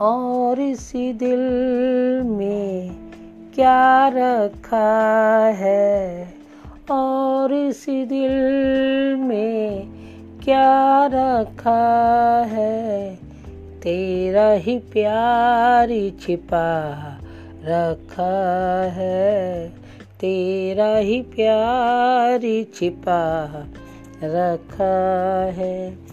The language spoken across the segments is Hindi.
और इसी दिल में क्या रखा है? और इसी दिल में क्या रखा है? तेरा ही प्यार छिपा रखा है। तेरा ही प्यार छिपा रखा है।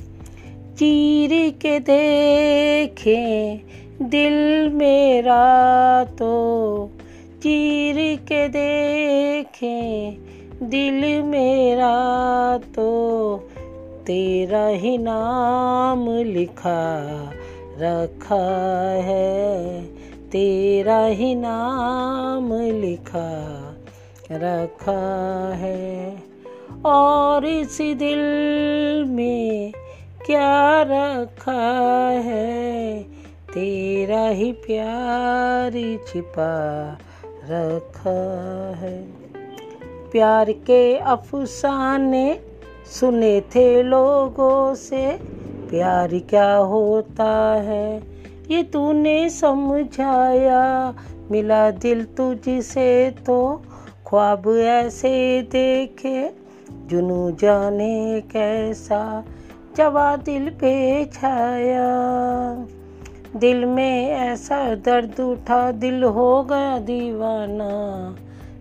चीर के देखें दिल मेरा तो चीर के देखें। दिल मेरा तो तेरा ही नाम लिखा रखा है। तेरा ही नाम लिखा रखा है। और इस दिल में क्या रखा है? तेरा ही प्यार छिपा रखा है। प्यार के अफसाने सुने थे लोगों से, प्यार क्या होता है? ये तूने समझाया, मिला दिल तुझसे तो ख्वाब ऐसे देखे, जुनू जाने कैसा जवा दिल पे छाया। दिल में ऐसा दर्द उठा, दिल हो गया दीवाना,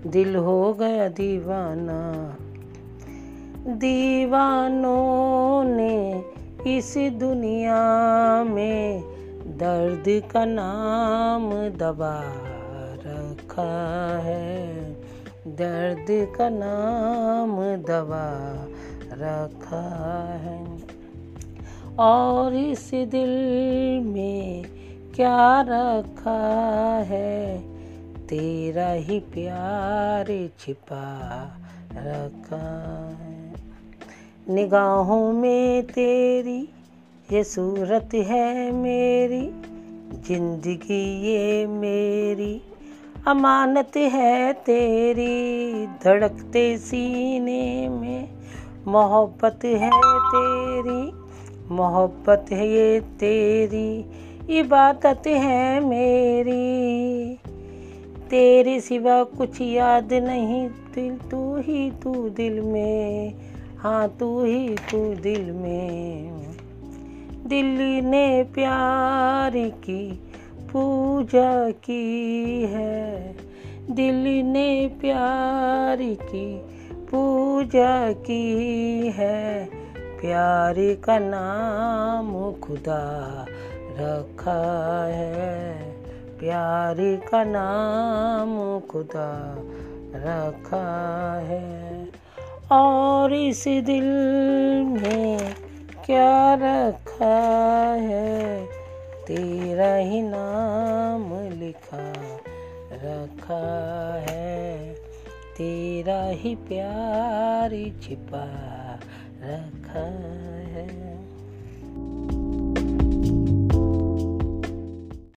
दिल हो गया दीवाना। दीवानों ने इस दुनिया में दर्द का नाम दबा रखा है। दर्द का नाम दबा रखा है। और इस दिल में क्या रखा है? तेरा ही प्यार छिपा रखा है। निगाहों में तेरी ये सूरत है मेरी, ज़िंदगी ये मेरी। अमानत है तेरी धड़कते सीने में, मोहब्बत है तेरी। मोहब्बत है ये तेरी, इबादत है मेरी। तेरे सिवा कुछ याद नहीं, दिल तू ही तू दिल में। हाँ तू ही तू दिल में। दिल ने प्यार की, पूजा की है। दिल ने प्यार की, पूजा की है। प्यार का नाम खुदा रखा है। प्यार का नाम खुदा रखा है। और इस दिल में क्या रखा है? तेरा ही नाम लिखा रखा है। तेरा ही प्यार छिपा रखा है।